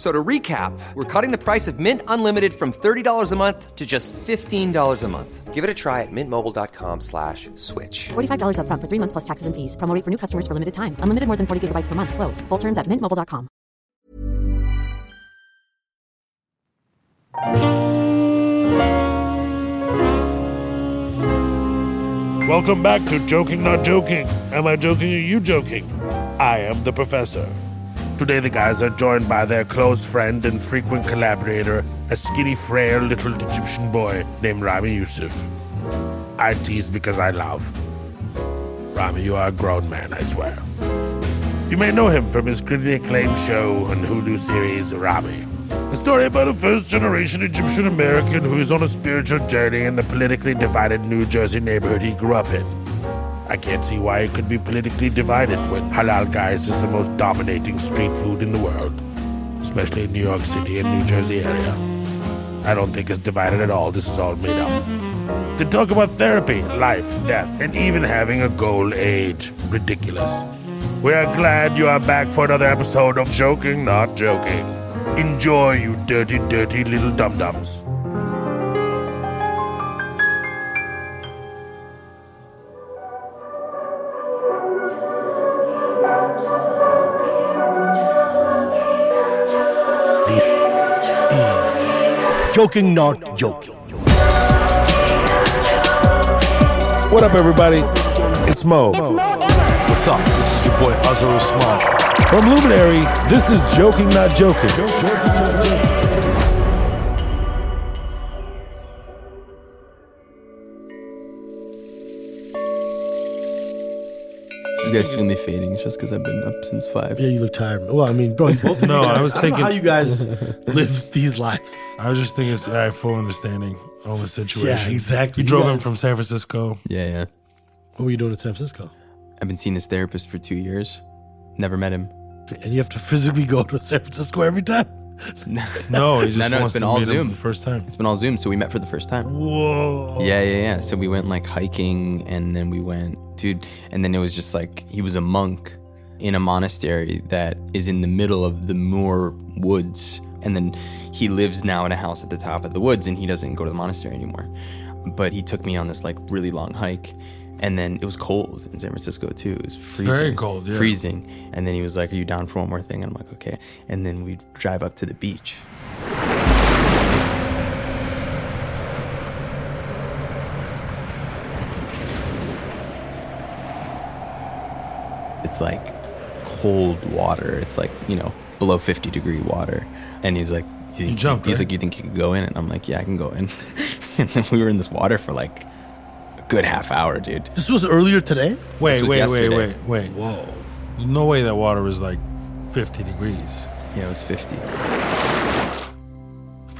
F- So to recap, we're cutting the price of Mint Unlimited from $30 a month to just $15 a month. Give it a try at mintmobile.com slash switch. $45 upfront for three months plus taxes and fees. Promo rate for new customers for limited time. Unlimited more than 40 gigabytes per month. Slows. Full terms at mintmobile.com. Welcome back to Joking Not Joking. Am I joking or you joking? I am the professor. Today, the guys are joined by their close friend and frequent collaborator, a skinny, frail little Egyptian boy named Ramy Youssef. I tease because I love. Ramy, you are a grown man, I swear. You may know him from his critically acclaimed show and Hulu series, Ramy. A story about a first generation Egyptian American who is on a spiritual journey in the politically divided New Jersey neighborhood he grew up in. I can't see why it could be politically divided when halal guys is the most dominating street food in the world, especially in New York City and New Jersey area. I don't think it's divided at all. This is all made up. They talk about therapy, life, death, and even having a goal age. Ridiculous. We are glad you are back for another episode of Joking Not Joking. Enjoy, you dirty, dirty little dum Joking Not Joking. What up, everybody? It's Mo. What's up? This is your boy Azhar Usman. From Luminary, this is Joking Not Joking. You guys feel me fading it's just because I've been up since five. Yeah, you look tired. Well, I mean, bro, you both No, I was don't know thinking- how you guys live these lives. I was just thinking, I have full understanding of the situation. Yeah, exactly. You You drove in guys- from San Francisco. Yeah, yeah. What were you doing in San Francisco? I've been seeing this therapist for two years. Never met him. And you have to physically go to San Francisco every time. No, he just No, no, it's wants been to all meet Zoom. the first time. It's been all Zoom, so we met for the first time. Whoa. Yeah, yeah, yeah. So we went like hiking and then we went, dude, and then it was just like he was a monk in a monastery that is in the middle of the Muir Woods. And then he lives now in a house at the top of the woods and he doesn't go to the monastery anymore. But he took me on this like really long hike. And then it was cold in San Francisco too. It was freezing. very cold, yeah. Freezing. And then he was like, Are you down for one more thing? And I'm like, Okay. And then we'd drive up to the beach. It's like cold water. It's like, you know, below 50 degree water. And he's like, you, think- jumped, He's right? like, you think you could go in? And I'm like, yeah, I can go in. and then we were in this water for like a good half hour, dude. This was earlier today? Wait, was wait, wait, wait, wait. Whoa. No way that water was like 50 degrees Yeah, it was 50.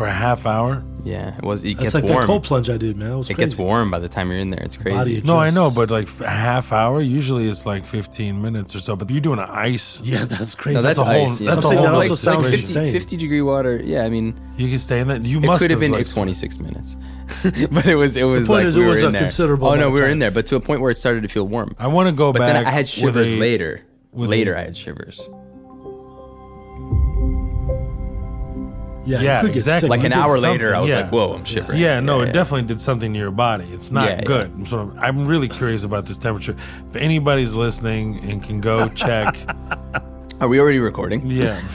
For a half hour. Yeah, it was. It That's gets like warm. that cold plunge I did, man. It was it crazy. gets warm by the time you're in there. It's crazy. Body No, I adjusts. know, but like a half hour. Usually it's like 15 minutes or so. But you're doing an ice. Yeah, that's crazy. no, that's, a whole- ice. yeah. that's a whole like, other like situation. 50, Insane. 50 degree water. Yeah, I mean, You can stay in that. You it must could have been like, like 26 minutes, but it was it was point like is we it were was in a there. considerable Oh no, amount we of were time. in there, but to a point where it started to feel warm. I want to go back, But back. then I had with shivers a- later. with Later, a- I had shivers. Yeah, Yeah, you could get exactly. sick. Like an hour something. later, I was yeah. like, "Whoa, I'm shivering." Yeah, no, it yeah. definitely did something to your body. It's not Yeah, yeah. good. So I'm really curious about this temperature. If anybody's listening and can go check, Are we already recording? yeah,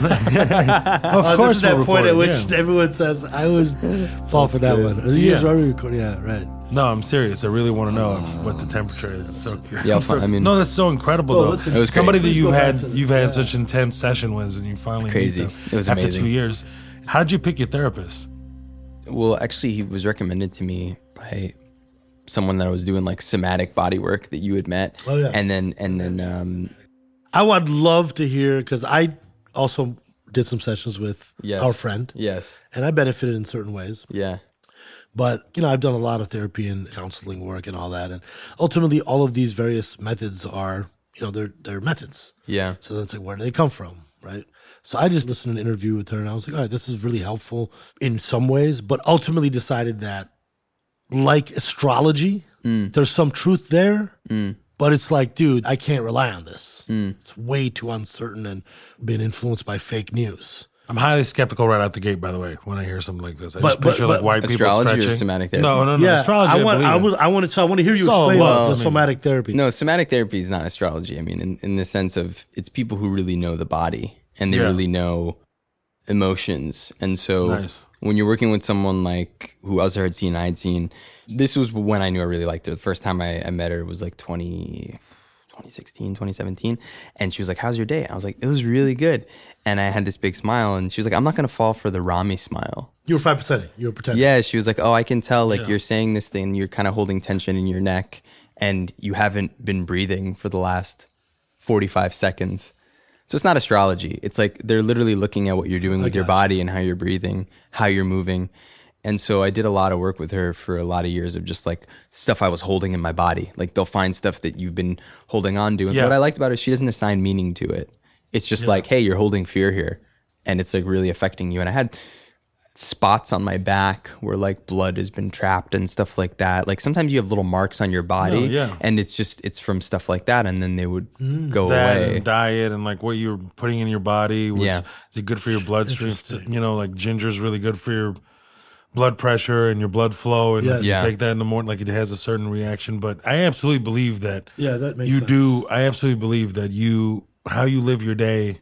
of Oh, course this is that we're point at which yeah. everyone says, I was fall for that one. Are You Yeah. guys already record. Yeah, right. No, I'm serious. I really want to know if, what the oh, temperature is. It's so curious. Yeah, I'll I'm so- I mean- no, that's so incredible Well, though. listen, It was Somebody great. that you've had, the- you've had yeah. such intense session with, and you finally meet Crazy. them It was after amazing. two years. How did you pick your therapist? Well, actually, he was recommended to me by someone that I was doing like somatic body work that you had met. Oh, yeah. And then and then um, I would love to hear because I also did some sessions with yes, our friend, Yes. and I benefited in certain ways. Yeah. But you know, I've done a lot of therapy and counseling work and all that, and ultimately, all of these various methods are, you know, they're they're methods. Yeah. So then it's like, where do they come from, right? So I just listened to an interview with her, and I was like, all right, this is really helpful in some ways, but ultimately decided that, like astrology, mm. there's some truth there, mm. but it's like, dude, I can't rely on this. Mm. It's way too uncertain and been influenced by fake news. I'm highly skeptical right out the gate. By the way, when I hear something like this, I But- just picture but- like but- white people Astrology or stretching. somatic therapy? No, no, no. yeah, astrology. I want, believe I, in. would, I want to, so I want to hear you It's explain well, the I mean- somatic therapy. No, somatic therapy is not astrology. I mean, in, in the sense of it's people who really know the body and they Yeah. really know emotions. And so Nice. when you're working with someone like who Azhar had seen, I had seen, this was when I knew I really liked her. The first time I, I met her was like 20, 2016, 2017. And she was like, How's your day? I was like, It was really good. And I had this big smile. And she was like, I'm not going to fall for the Ramy smile. you were five percent. You were pretending. Yeah, she was like, "Oh, I can tell. Like Yeah. you're saying this thing, you're kind of holding tension in your neck, and you haven't been breathing for the last 45 seconds." So it's not astrology. It's like they're literally looking at what you're doing with your body and how you're breathing, how you're moving. And so I did a lot of work with her for a lot of years of just like stuff I was holding in my body. Like they'll find stuff that you've been holding on to. And Yeah. what I liked about her, she doesn't assign meaning to it. It's just like, hey, you're holding fear here. And it's like really affecting you. And I had spots on my back where like blood has been trapped and stuff like that. Like sometimes you have little marks on your body, No, yeah. and it's just it's from stuff like that, and then they would mm. go that away. and diet and like what you're putting in your body. Which, Yeah. Is it good for your bloodstream? You know, like ginger is really good for your blood pressure and your blood flow. And Yes. if you Yeah. take that in the morning, like it has a certain reaction. But I absolutely believe that. Yeah, that makes you sense. do. I absolutely believe that you how you live your day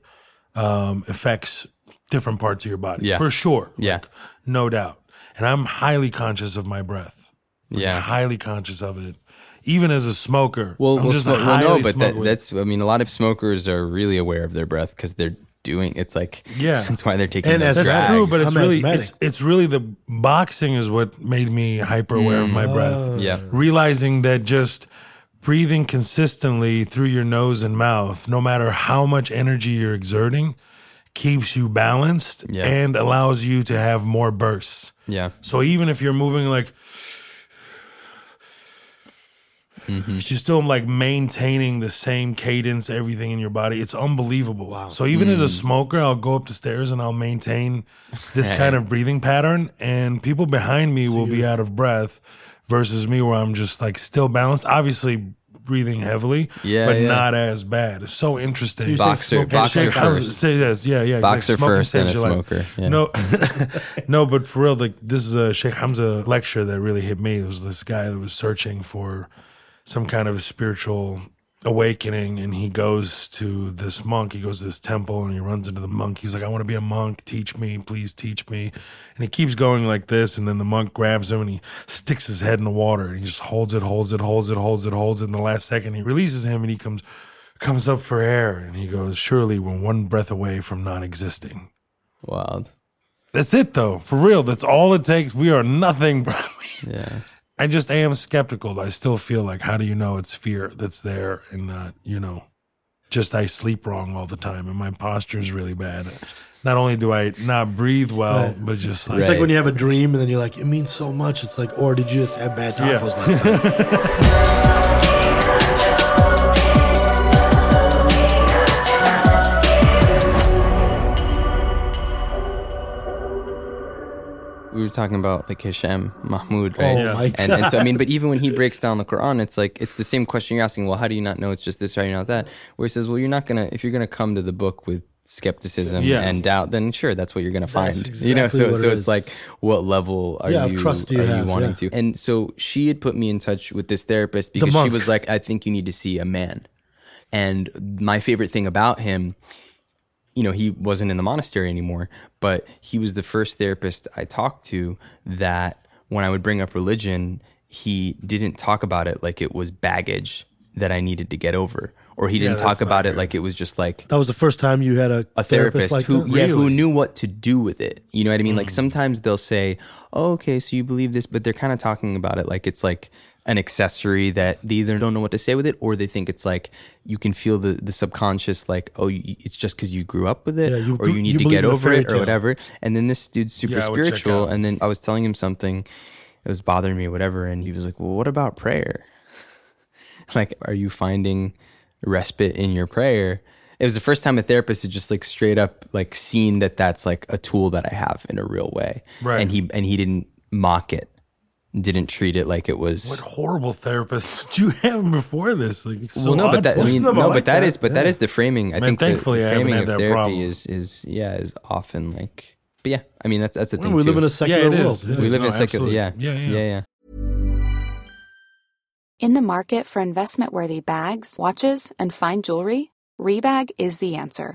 um, affects different parts of your body Yeah. for sure. Yeah. Like, no doubt. And I'm highly conscious of my breath. Like, Yeah. highly conscious of it. Even as a smoker, Well, I'm well, just a well, no, but that, that's. I mean, a lot of smokers are really aware of their breath because they're doing. It's like Yeah. that's why they're taking. And those as That's drags. true, but it's I'm really asthmatic. it's, it's really the boxing is what made me hyper aware of my breath. Mm. Yeah. Realizing that just breathing consistently through your nose and mouth, no matter how much energy you're exerting, keeps you balanced Yeah. and allows you to have more bursts. Yeah, So even if you're moving like Mm-hmm. you're still like maintaining the same cadence, everything in your body. It's unbelievable. Wow. So even as a Mm. smoker, I'll go up the stairs and I'll maintain this kind of breathing pattern, and people behind me will be out of breath versus me where I'm just like still balanced. Obviously breathing heavily, Yeah, but yeah. not as bad. It's so interesting. you say boxer, smoking boxer Shake- I was- first. Say this, yeah, yeah. Boxer exactly. Smoking first, then a saves your life. smoker, yeah. No, no, but for real, like this is a Sheikh Hamza lecture that really hit me. There was this guy that was searching for some kind of spiritual awakening, and he goes to this monk. He goes to this temple, and he runs into the monk. He's like, "I want to be a monk. Teach me, please, teach me." And he keeps going like this, and then the monk grabs him and he sticks his head in the water, and he just holds it, holds it, holds it, holds it, holds it. In the last second, he releases him, and he comes comes up for air, and he goes, "Surely we're one breath away from non-existing." wild. That's it, though. For real, that's all it takes. We are nothing, bro. Yeah, I just am skeptical. I still feel like, how do you know it's fear that's there and not, you know, just I sleep wrong all the time and my posture is really bad. Not only do I not breathe well, Right. but just like, It's like when you have a dream and then you're like, it means so much. It's like, or did you just have bad Yeah. tacos last night? we were talking about like Hashem Mahmoud, Oh right? Yeah. my and, god! and so I mean, but even when he breaks down the Quran, it's like it's the same question you're asking. Well, how do you not know it's just this? How do you not that? Where he says, well, you're not gonna if you're gonna come to the book with skepticism Yeah. and doubt, then sure, that's what you're gonna find. That's you know, so so it it's like what level are Yeah, you trust you are have, you wanting to? And so she had put me in touch with this therapist because she was like, I think you need to see a man. And my favorite thing about him you know, he wasn't in the monastery anymore, but he was the first therapist I talked to that when I would bring up religion, he didn't talk about it like it was baggage that I needed to get over, or he didn't that's talk about it like it was just like That was the first time you had a, a therapist, like who yeah who knew what to do with it. You know what I mean? Like Mm. sometimes they'll say, oh, "Okay, so you believe this," but they're kind of talking about it like it's like an accessory that they either don't know what to say with it, or they think it's like you can feel the the subconscious like, oh, you, it's just because you grew up with it, Yeah, you or you need you to get over it, or whatever. And then this dude's super Yeah, I would check spiritual, and then I was telling him something that was bothering me, or whatever, and he was like, "Well, what about prayer?" like, are you finding respite in your prayer? It was the first time a therapist had just like straight up like seen that that's like a tool that I have in a real way, Right. And he and he didn't mock it, didn't treat it like it was. What horrible therapists did you have before this? Like, so well, no, but odd that I mean, Most of them no, but like that that, is, but yeah. is the framing. I Man, think the- thankfully the I haven't framing had of that therapy problem. is is yeah is often like, but yeah, I mean that's that's the Well, thing. we live in a secular it world. is. It we is. live in a secular, absolutely. yeah, yeah, yeah. yeah, yeah. In the market for investment worthy bags, watches, and fine jewelry, Rebag is the answer.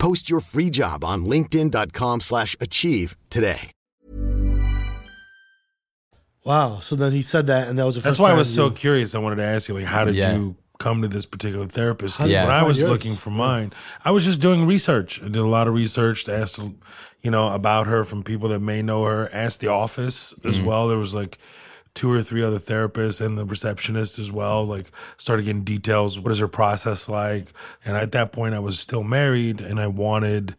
Post your free job on linkedin.com slash achieve today. Wow. So then he said that, and that was the That's first why I time was so you- curious. I wanted to ask you, like, how did Yeah. you come to this particular therapist? How did you When I was yours? looking for mine, I was just doing research. I did a lot of research to ask, you know, about her from people that may know her. Asked the office as Mm-hmm. well. There was like two or three other therapists and the receptionist as well. Like, started getting details. What is her process like? And at that point, I was still married, and I wanted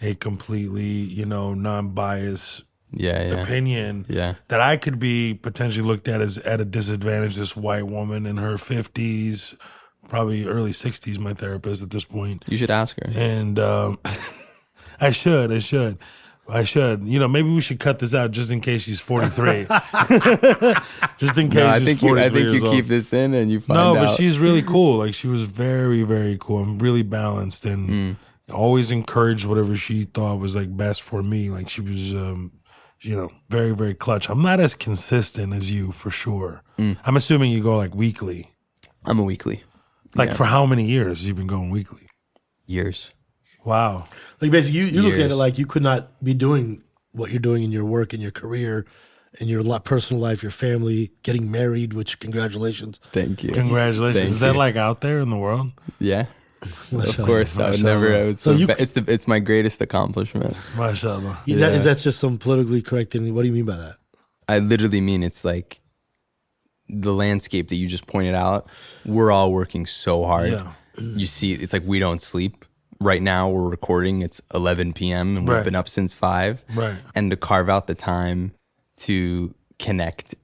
a completely, you know, non-biased yeah, yeah. opinion Yeah. that I could be potentially looked at as at a disadvantage. This white woman in her fifties, probably early sixties, my therapist at this point, You should ask her. and um, I should, I should. I should, you know, maybe we should cut this out just in case she's forty three. just in case No, I she's think you. I think you old. keep this in and you find No, out. No, but she's really cool. Like she was very, very cool and really balanced and Mm. always encouraged whatever she thought was like best for me. Like she was, um, you know, very, very clutch. I'm not as consistent as you for sure. Mm. I'm assuming you go like weekly. I'm a weekly Like Yeah. for how many years you've been going weekly? years. Wow. Like basically, you, you look at it like you could not be doing what you're doing in your work, in your career, in your personal life, your family, getting married. Which congratulations. Thank you. Congratulations. Thank Is that you. like out there in the world? Yeah. Mashallah, of course, I would never. I would, So so you- it's the it's my greatest accomplishment. MashaAllah. Is that, Yeah. is that just some politically correct thing? What do you mean by that? I literally mean it's like the landscape that you just pointed out. We're all working so hard. Yeah. You see, it's like we don't sleep. Right now, we're recording. It's 11 p.m. and we've Right. been up since five. Right. And to carve out the time to connect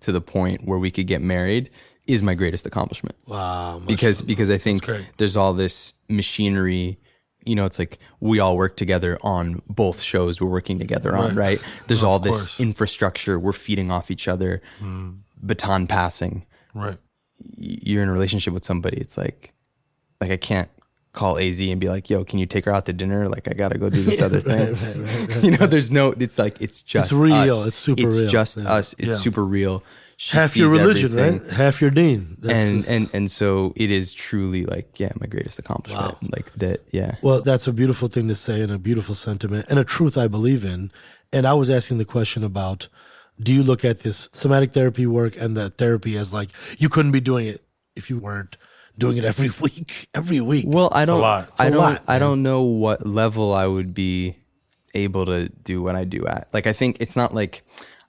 to the point where we could get married is my greatest accomplishment. Wow. because because I think there's all this machinery. You know, it's like we all work together on both shows we're working together on, Right. right? There's all this course. Infrastructure we're feeding off each other, baton passing. Right. You're in a relationship with somebody. It's like, like I can't call AZ and be like, "Yo, can you take her out to dinner? Like, I gotta go do this other thing." you know, there's no. It's like it's just it's real. us. It's super It's real. just Yeah. us. It's Yeah. super real. She Half your religion, everything. right? Half your deen. That's and just- and and so it is truly like yeah, my greatest accomplishment. Like that, yeah. Well, that's a beautiful thing to say and a beautiful sentiment and a truth I believe in. And I was asking the question about do you look at this somatic therapy work and the therapy as like you couldn't be doing it if you weren't doing it every week, every week? Well, I don't. It's don't. lot, I don't know what level I would be able to do what I do at. Like, I think it's not like.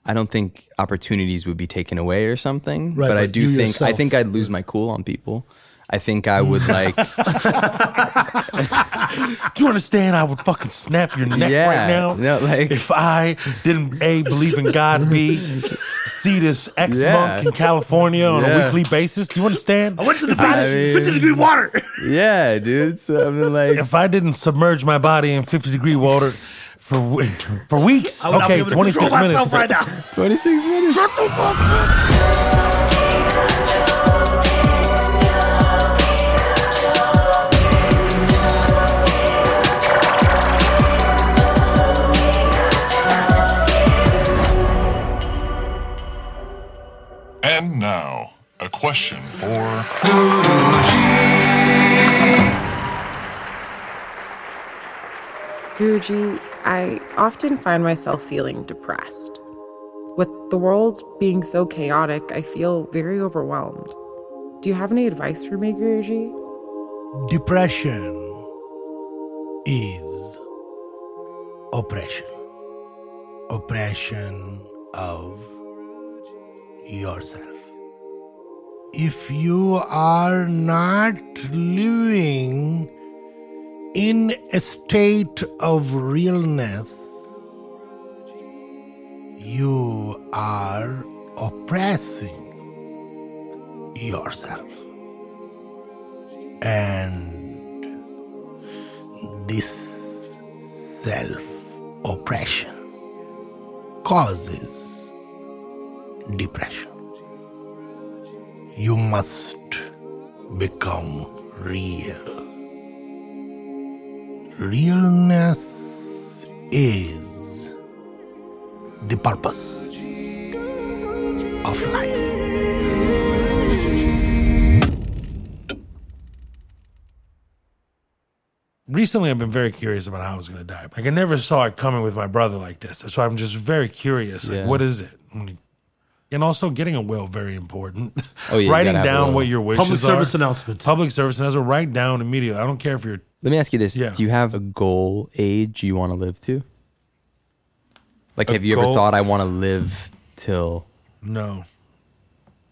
I don't think opportunities would be taken away or something. Right, but I do think. I think I'd lose my cool on people. I think I would like. Do you understand? I would fucking snap your neck Yeah, right now. no, like- if I didn't a believe in God, b see this ex monk Yeah. in California on a weekly basis. Do you understand? I went to the I 50, mean- 50 degree water. yeah, dude. So I mean, like. if I didn't submerge my body in 50 degree water for for weeks, I would not be okay, able 26 minutes. myself right now. 26 minutes. Question for Gucci, I often find myself feeling depressed. With the world being so chaotic, I feel very overwhelmed. Do you have any advice for me, Guruji? Depression is oppression. Oppression of yourself. If you are not living in a state of realness, you are oppressing yourself. And this self oppression causes depression. You must become real. Realness is the purpose of life. Recently, I've been very curious about how I was going to die. Like, I never saw it coming with my brother like this. So I'm just very curious. Like, Yeah. what is it? And also, getting a will, very important. Oh, yeah, Writing gotta have a down what your wishes are. Public service are. announcement. Public service announcement. Write down immediately. I don't care if you're. Let me ask you this: Yeah. Do you have a goal age you want to live to? Like, A have you ever thought I want to live till? No.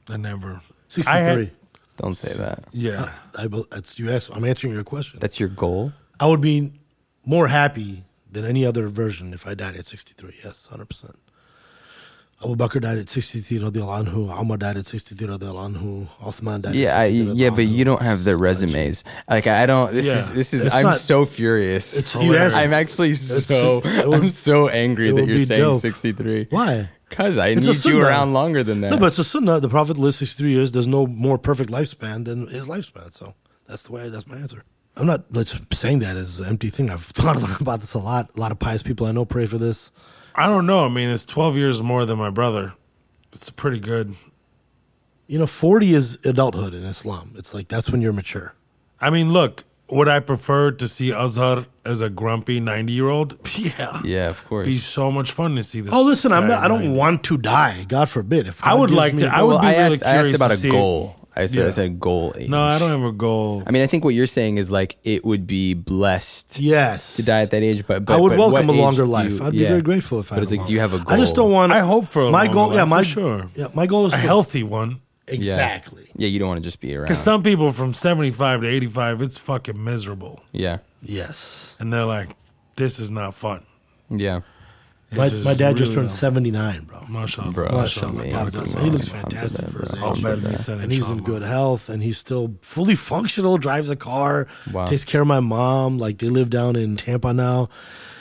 I never. I 63. had- Don't say that. yeah. I, bel- that's you asked. I'm answering your question. That's your goal. I would be more happy than any other version if I died at 63. Yes, 100%. Abu Bakr died at 63 radiallahu anhu. Umar died at 63 radiallahu anhu. Uthman died Yeah, at I, yeah, but you don't have their resumes. Like, I don't. This Yeah. is this is. It's I'm not- so furious. It's- you I'm actually so. would- I'm so angry that you're saying dope. 63. Why? Cause I It's need you around longer than that. No, but it's a sunnah. The Prophet lived 63 years. There's no more perfect lifespan than his lifespan. So that's the way, that's my answer. I'm not like, saying that as an empty thing. I've thought about this a lot. A lot of pious people I know pray for this. I don't know. I mean, it's 12 years more than my brother. It's pretty good. You know, 40 is adulthood in Islam. It's like that's when you're mature. I mean, look, would I prefer to see Azhar as a grumpy 90 year old? Yeah. yeah, of course. Be so much fun to see this. Oh, listen, I'm not, I don't 90. want to die. God forbid. If I would like me- to- I well, would be I really asked, I asked curious about to a see- goal. I said, I said goal age. No, I don't have a goal. I mean, I think what you're saying is like it would be blessed Yes. to die at that age, but, but I would but welcome a longer life. you- I'd be yeah. very grateful if I. But it's a like, do you have a goal? I just don't want. I hope for a my goal. life, yeah, my sure. Yeah, my goal is a to- healthy one. Yeah. Exactly. Yeah, you don't want to just be around. Because some people from 75 to 85, it's fucking miserable. yeah, Yes. And they're like, this is not fun. yeah, My, my is dad just turned 79, bro. Mashallah. bro. Mashallah, Mashallah, God mashallah. He looks fantastic for his age. Ahmed mashallah. meets that and he's in good health and he's still fully functional drives a car Wow. takes care of my mom like they live down in tampa now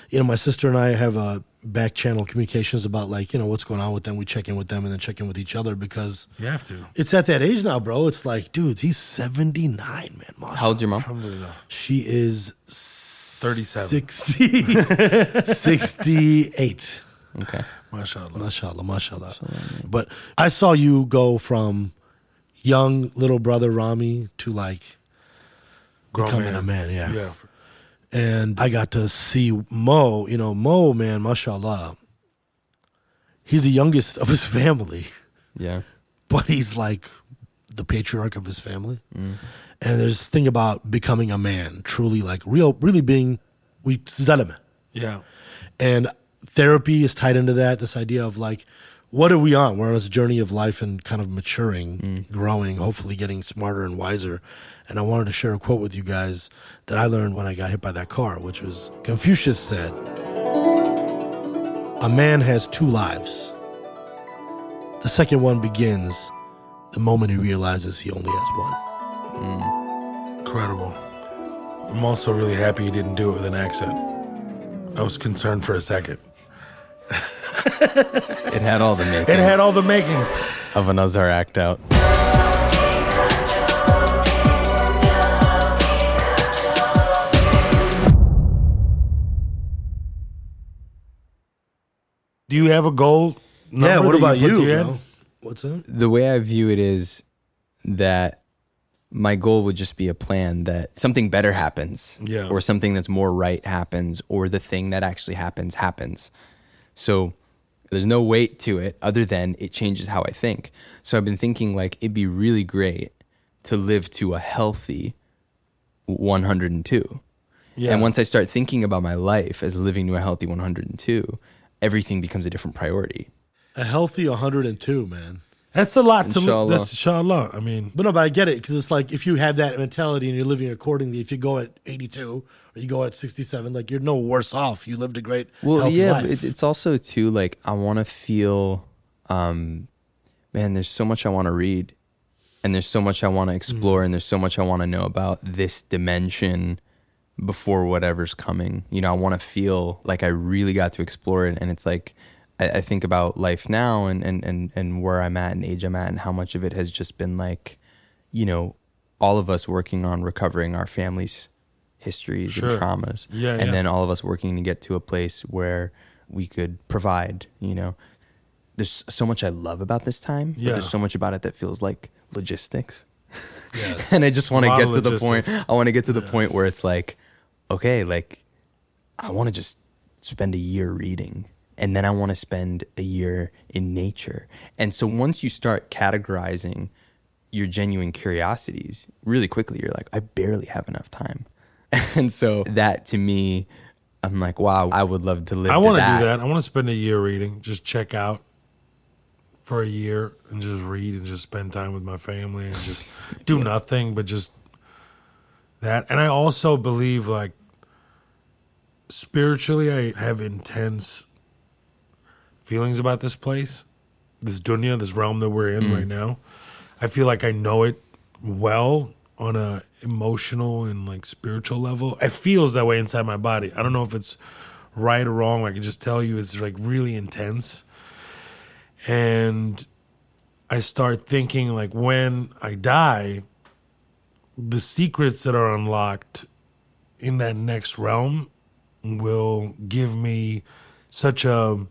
you know, my sister and I have a back channel communications about like you know what's going on with them. We check in with them and then check in with each other because You have to. it's at that age now, bro. It's like, dude, he's seventy nine, man. Mashallah. How old's your mom? She is 37. 60, 68. Okay. Mashallah. Mashallah, mashallah. But I saw you go from young little brother Ramy to like Grown becoming man. a man, yeah. Yeah. And I got to see Mo, you know, Mo, man, mashallah. He's the youngest of his family, Yeah. but he's like the patriarch of his family. Mm. And there's this thing about becoming a man, truly like real, really being, we, zalama. Yeah. And therapy is tied into that. This idea of like, what are we on? We're on this journey of life and kind of maturing, growing, hopefully getting smarter and wiser. And I wanted to share a quote with you guys that I learned when I got hit by that car, which was Confucius said, A man has two lives. The second one begins the moment he realizes he only has one. Mm. Incredible. I'm also really happy he didn't do it with an accent. I was concerned for a second. It had all the makings. It had all the makings. of an Azhar act out. Do you have a goal? Yeah, what about put you, to your head? bro? What's up? The way I view it is that my goal would just be a plan that something better happens, Yeah. or something that's more right happens, or the thing that actually happens happens. So there's no weight to it other than it changes how I think. So I've been thinking like it'd be really great to live to a healthy 102. Yeah. And once I start thinking about my life as living to a healthy 102, everything becomes a different priority. A healthy 102, man. That's a lot to Inshallah. live. That's inshallah. I mean, But no, but I get it because it's like if you have that mentality and you're living accordingly, if you go at 82 or you go at 67, like you're no worse off. You lived a great, Well, healthy yeah, life. but it's, it's also too like I want to feel, um, man. There's so much I want to read, and there's so much I want to explore, and there's so much I want to know about this dimension before whatever's coming. You know, I want to feel like I really got to explore it, and it's like I, I think about life now and and and and where I'm at and age I'm at, and how much of it has just been like, you know, all of us working on recovering our families' histories Sure. and traumas Yeah, and yeah. then all of us working to get to a place where we could provide you know there's so much i love about this time but Yeah. there's so much about it that feels like logistics yes. and i just want to get to the point i want to get to the point where it's like okay like i want to just spend a year reading and then i want to spend a year in nature and so once you start categorizing your genuine curiosities really quickly you're like i barely have enough time and so that to me i'm like wow i would love to live I want to do that. I want to spend a year reading. Just check out for a year and just read and just spend time with my family and just do nothing but just that. And I also believe like spiritually, I have intense feelings about this place, this dunya, this realm that we're in Mm. right now. I feel like I know it well on a emotional and like spiritual level. It feels that way inside my body. I don't know if it's right or wrong. I can just tell you it's like really intense. And I start thinking like when I die, the secrets that are unlocked in that next realm will give me such a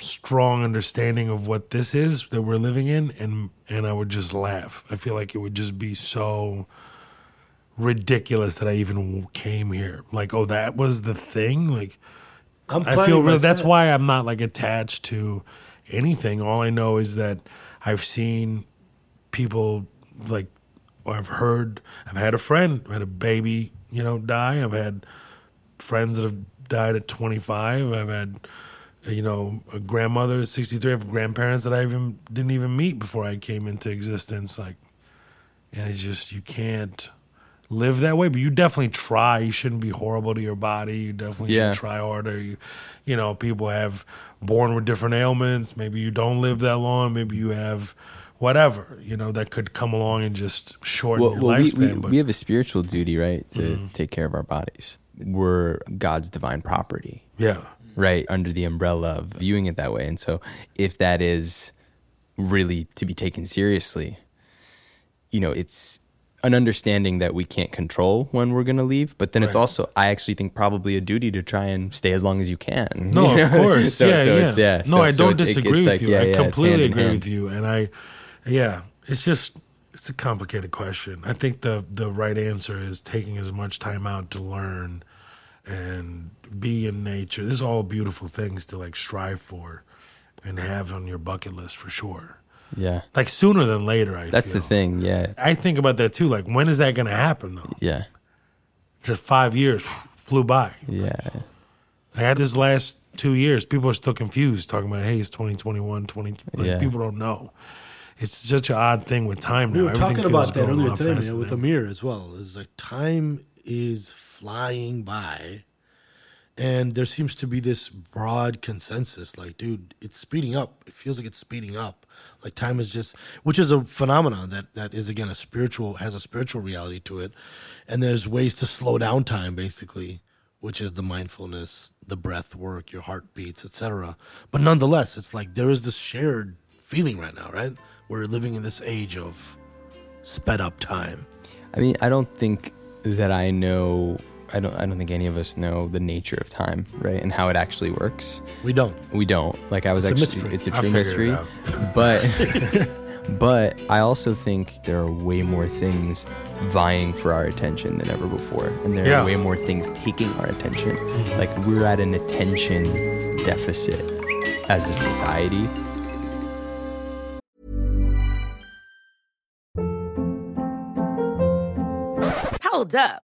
strong understanding of what this is that we're living in and and I would just laugh. I feel like it would just be so ridiculous that I even came here. Like, oh, that was the thing. Like, I'm I feel my real. That's why I'm not like attached to anything. All I know is that I've seen people like, or I've heard. I've had a friend had a baby, you know, die. I've had friends that have died at 25. I've had, you know, a grandmother at 63. I have grandparents that I even didn't even meet before I came into existence. Like, and it's just you can't live that way. But you definitely try. You shouldn't be horrible to your body. You definitely Yeah. should try harder. You, you know, people have born with different ailments. Maybe you don't live that long. Maybe you have whatever you know that could come along and just shorten well, your well lifespan. we, but Mm-hmm. we have a spiritual duty right to take care of our bodies we're God's divine property. Yeah. Right. Under the umbrella of viewing it that way. And so if that is really to be taken seriously, you know, it's an understanding that we can't control when we're going to leave, but then it's also, I actually think, probably a duty to try and stay as long as you can. No, You of course. so, yeah, so yeah. It's, yeah. No, so- I don't it's- disagree with like, you. yeah, I completely agree hand. with you. And I, yeah, it's just, it's a complicated question. I think the the right answer is taking as much time out to learn and be in nature. This is all beautiful things to like strive for and have on your bucket list for sure. Yeah. Like sooner than later, I think. That's feel. the thing. Yeah. I think about that too. Like, when is that going to happen though? Yeah. Just five years flew by. Yeah. I had this last two years, people are still confused talking about, hey, it's 2021, 20. Like, Yeah. People don't know. It's such an odd thing with time now. We were Everything talking about that earlier today man, with Amir as well. It's like time is flying by, and there seems to be this broad consensus. Like, dude, it's speeding up. It feels like it's speeding up. Like time is just, which is a phenomenon that that is again a spiritual has a spiritual reality to it, and there's ways to slow down time basically. Which is the mindfulness, the breath work, your heartbeats, etc. But nonetheless, it's like there is this shared feeling right now, right? We're living in this age of sped up time. I mean, I don't think that I know. I don't. I don't think any of us know the nature of time, right, and how it actually works. We don't. We don't. Like I was It's a actually. mystery. It's a I'll true figure it mystery, out. but. But I also think there are way more things vying for our attention than ever before. And there Yeah. are way more things taking our attention. Mhm. Like we're at an attention deficit as a society. Hold up.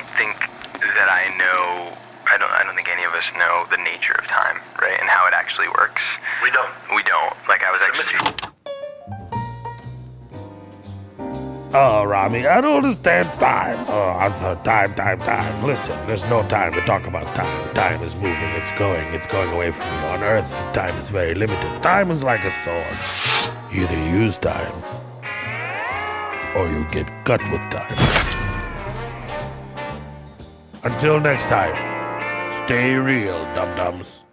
Don't think that I know. I don't. I don't think any of us know the nature of time, right, and how it actually works. We don't. We don't. Like I was actually. Oh, Ramy, I don't understand time. Oh, I thought time, time, time. Listen, there's no time to talk about time. Time is moving, it's going, it's going away from you. On Earth, time is very limited. Time is like a sword. You either use time, or you get cut with time. Until next time, stay real, dum dums.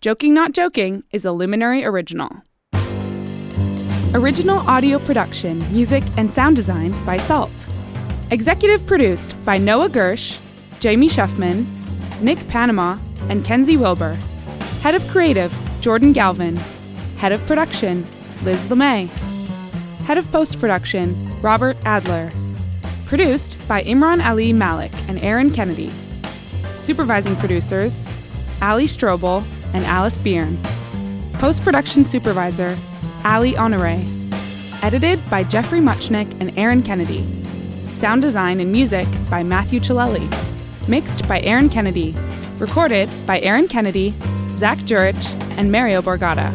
Joking Not Joking is a Luminary original. Original audio production, music, and sound design by Salt. Executive produced by Noah Gersh, Jamie Schefman, Nick Panama, and Kenzi Wilbur. Head of Creative, Jordan Galvan. Head of Production, Liz LeMay. Head of Post Production, Robert Adler. Produced by Imran Ali Malik and Aaron Kennedy. Supervising producers, Allie Strobel and Alice Bearn. Post production supervisor, Aly Honoré. Edited by Geoffrey Mutchnik and Aaron Kennedy. Sound design and music by Matthew Chilelli. Mixed by Aaron Kennedy. Recorded by Aaron Kennedy, Zack Djurich, and Mario Borgatta.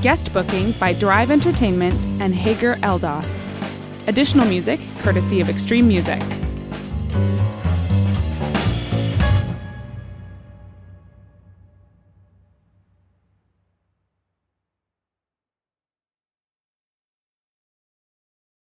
Guest booking by Drive Entertainment and Hager Eldaas. Additional music courtesy of Extreme Music.